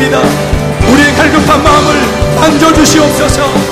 기도합니다. 우리의 갈급한 마음을 만져주시옵소서.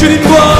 去顶吧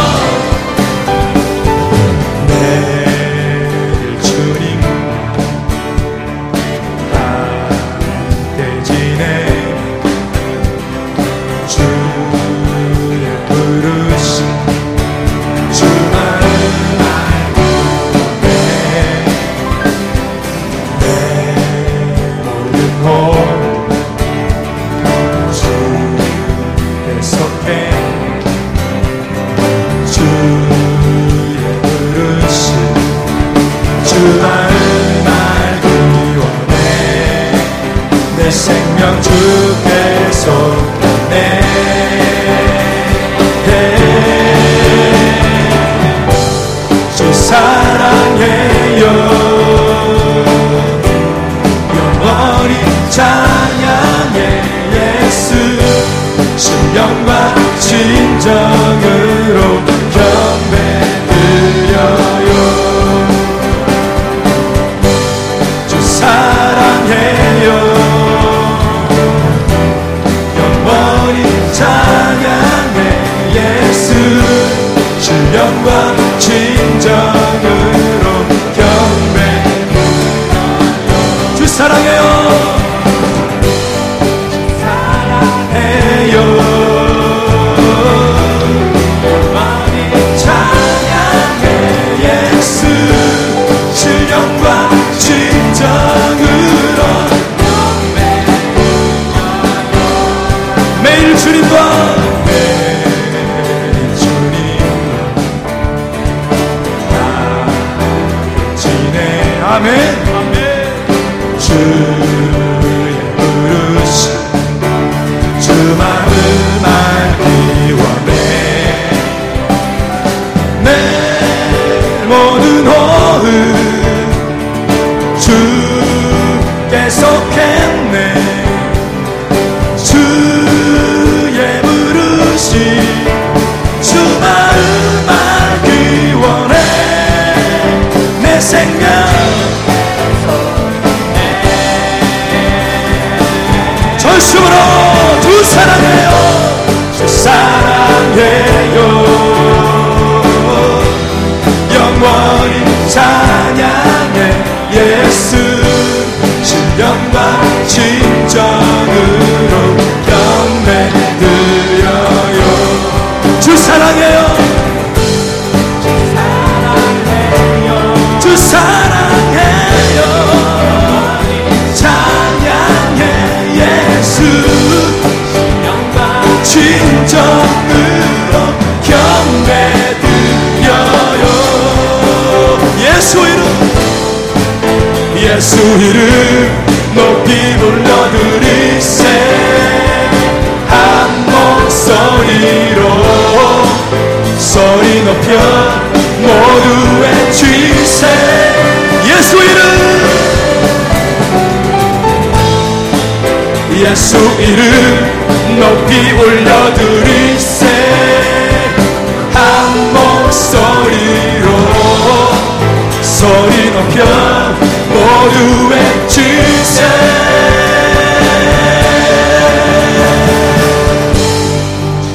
진정으로 경배 드려요. 예수 이름. 예수 이름 높이 불러드리세. 한 목소리로 소리 높여 모두 외치세. 예수 이름. 예수 이름 높이 올려드리세. 한 목소리로 소리 높여 모두 외치세.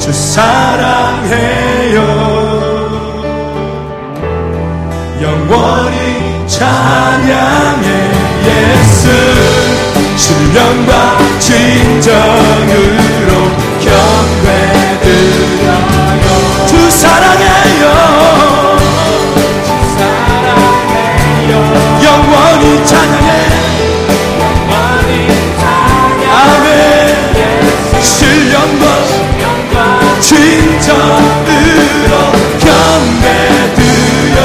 주 사랑해요. 영원히 찬양해. 신령과 진정으로 경배드려요. 주 사랑해요. 영원히 찬양해. 아멘. 신령과 진정으로 경배드려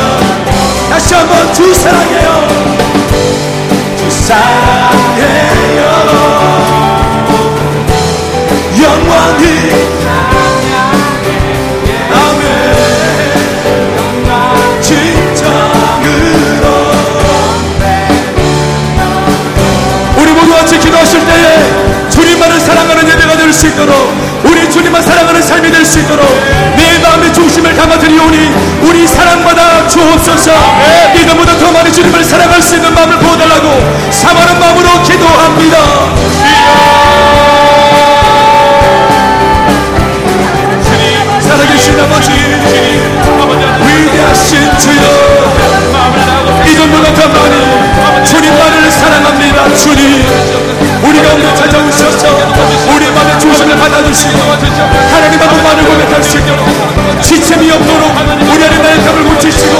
다시 한번 주 사랑해요 수 있도록 우리 주님만 사랑하는 삶이 될 수 있도록 내 마음의 중심을 담아드리오니 우리 사랑받아 주옵소서. 이전보다 더 많이 주님을 사랑할 수 있는 마음을 부어달라고 사모하는 마음으로 기도합니다 위대하신 주여. 이전보다 더 많이? 주님만을 사랑합니다. 주님. 우리 가운데 찾아오셔서 우리 마음의 중심을 받아주시고 하나님 앞만을 고백할 수 있도록 지침이 없도록 우리 안에 값을 고치시고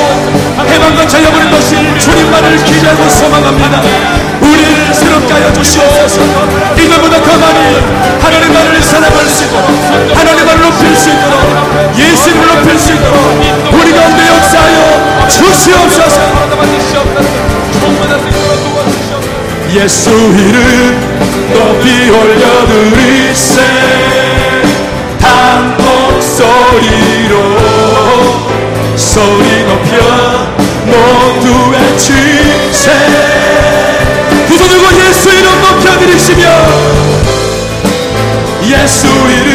해방과 자유를 것이 주님만을 기대하고 소망합니다. 우리를 새롭게 하여 주시옵소서. 이전보다 더 많이? 하나님 나를 사랑할 수 있도록 하나님 나를 높일 수 있도록 예수님을 높일 수 있도록 주시옵소서. 예수 이름 높이 올려드리세. 단 목소리로 소리 높여 모두 두손 들고 예수 이름 높여 드리시며 예수 이름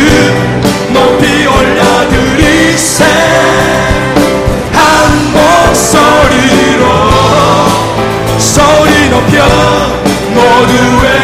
모두 외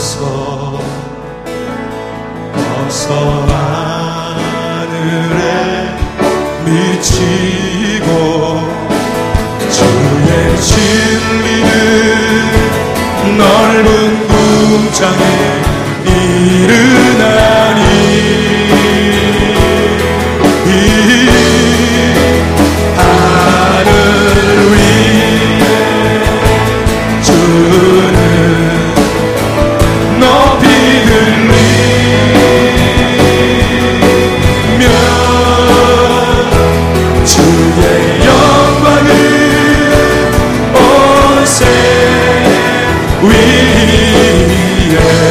커서 커서 하늘에 미치고 주의 진리는 넓은 궁창에 이르나 위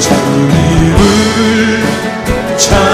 찬미를 찬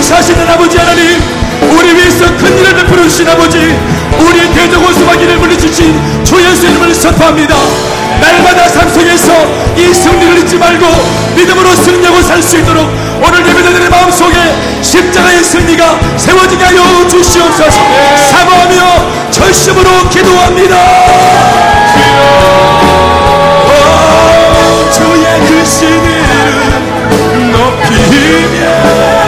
통치하시는 아버지 하나님 우리 위해서 큰 일을 베풀어 주신 아버지 우리 대적원 수박이를 물리주신 주 예수 이름을 선포합니다. 날마다 삶 속에서 이 승리를 잊지 말고 믿음으로 승리하고 살 수 있도록 오늘 예배자들의 마음속에 십자가의 승리가 세워지게 하여 주시옵소서. 사모하며 절심으로 기도합니다. 오, 주의 크신 이름 높이며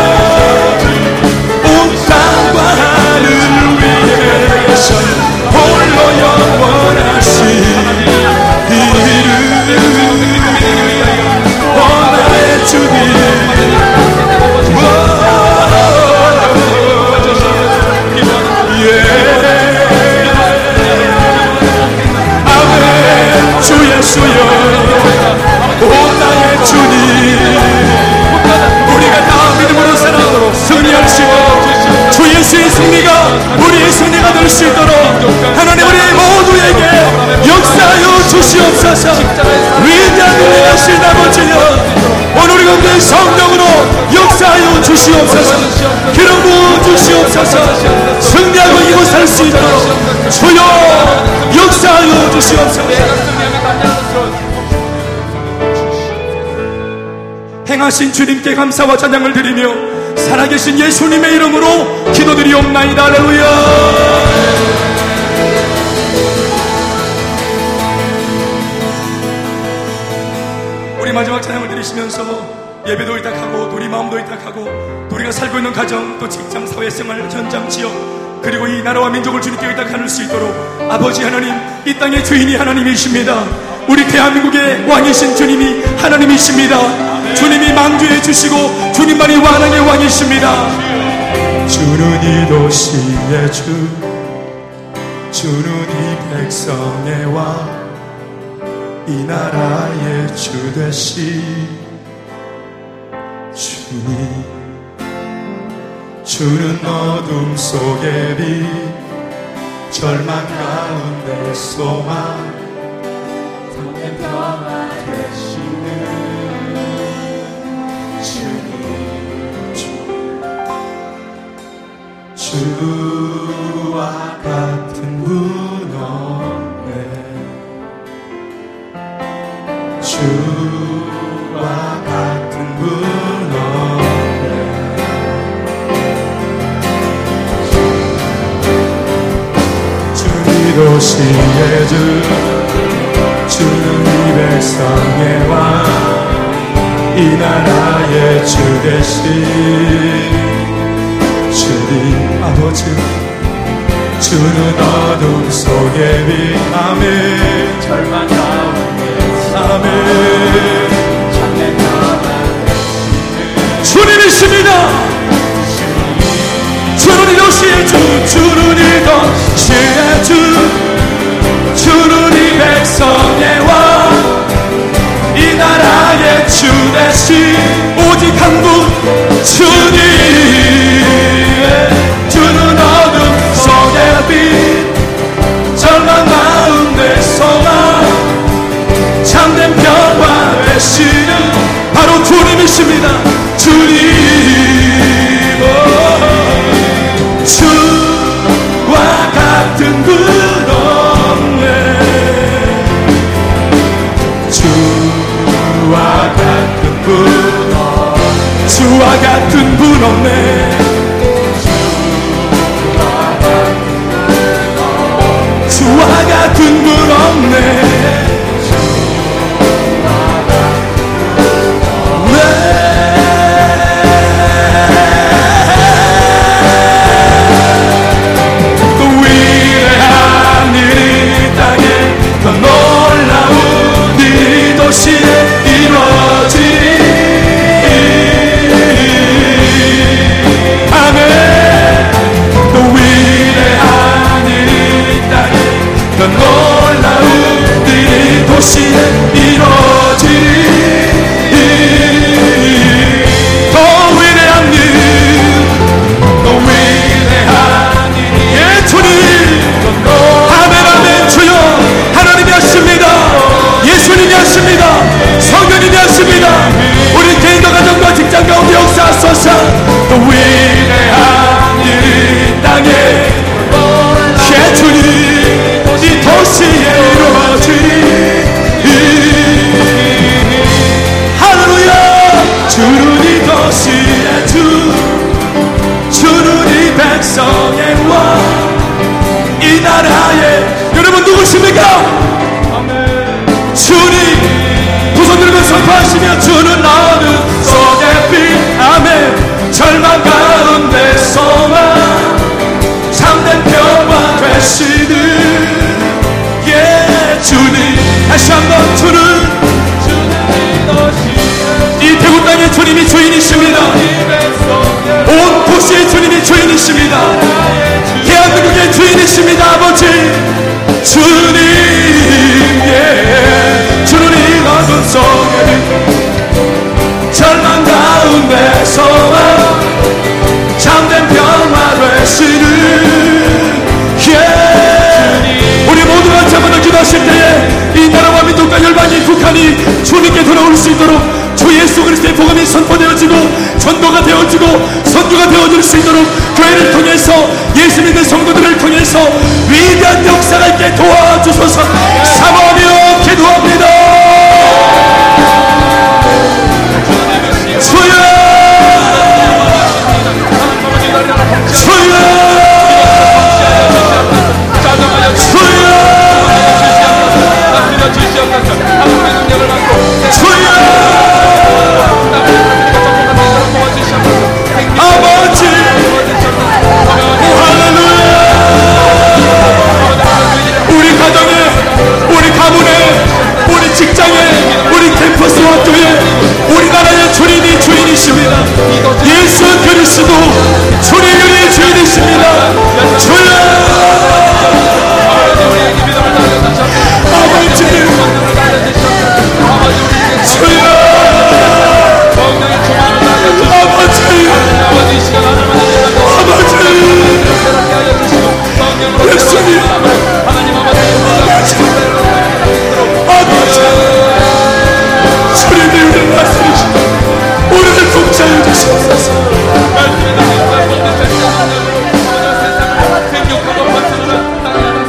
예수여 온 땅의 주님. 우리가 다 믿음으로 살아 승리할 수 있도록 주 예수의 승리가 우리의 승리가 될 수 있도록 하나님 우리 모두에게 역사하여 주시옵소서. 위대한 은혜 하신 아버지여 오늘 우리 가운데 성령으로 역사하여 주시옵소서. 기름 부어 주시옵소서. 승리하고 이곳 살수 있도록 주여 역사하여 주시옵소서. 행하신 주님께 감사와 찬양을 드리며 살아계신 예수님의 이름으로 기도드리옵나이다. 할렐루야. 마지막 찬양을 드리시면서 예배도 일탁하고 또 우리 마음도 일탁하고 또 우리가 살고 있는 가정 또 직장 사회생활 현장 지역 그리고 이 나라와 민족을 주님께 의탁할 수 있도록 아버지 하나님 이 땅의 주인이 하나님이십니다. 우리 대한민국의 왕이신 주님이 하나님이십니다. 주님이 망주해 주시고 주님만이 왕왕의 왕이십니다. 주는 이 도시의 주 주는 이 백성의 왕이 나라의 주 되시 주님 주는 어둠 속의 빛 절망 가운데 소망 담대 평화 되시는 주님 주와 같 도시의 주 주는 이 백성의 왕이 나라의 주 되신 주님 아버지 주는 어둠 속에 빛 아멘 놀라운 그 도시에 이루어지니 더 위대한 일더 위대한 일 예, 주님 아멘 아멘 주여 하나님이 하십니다 예수님이 하십니다 성령님이 하십니다 우리 개인과 가정과 직장 가운데 역사하소서 더 위대한 일 땅에 누구십니까? 주님 두손 들고 선포하시며 주는 나는 속에 빛. 아멘. 절망 가운데 소망. 참된 평화 되시는 예 주님. 다시 한번 주는 교회를 통해서 예수 믿는 성도들을 통해서 위대한 역사가 있게 도와주소서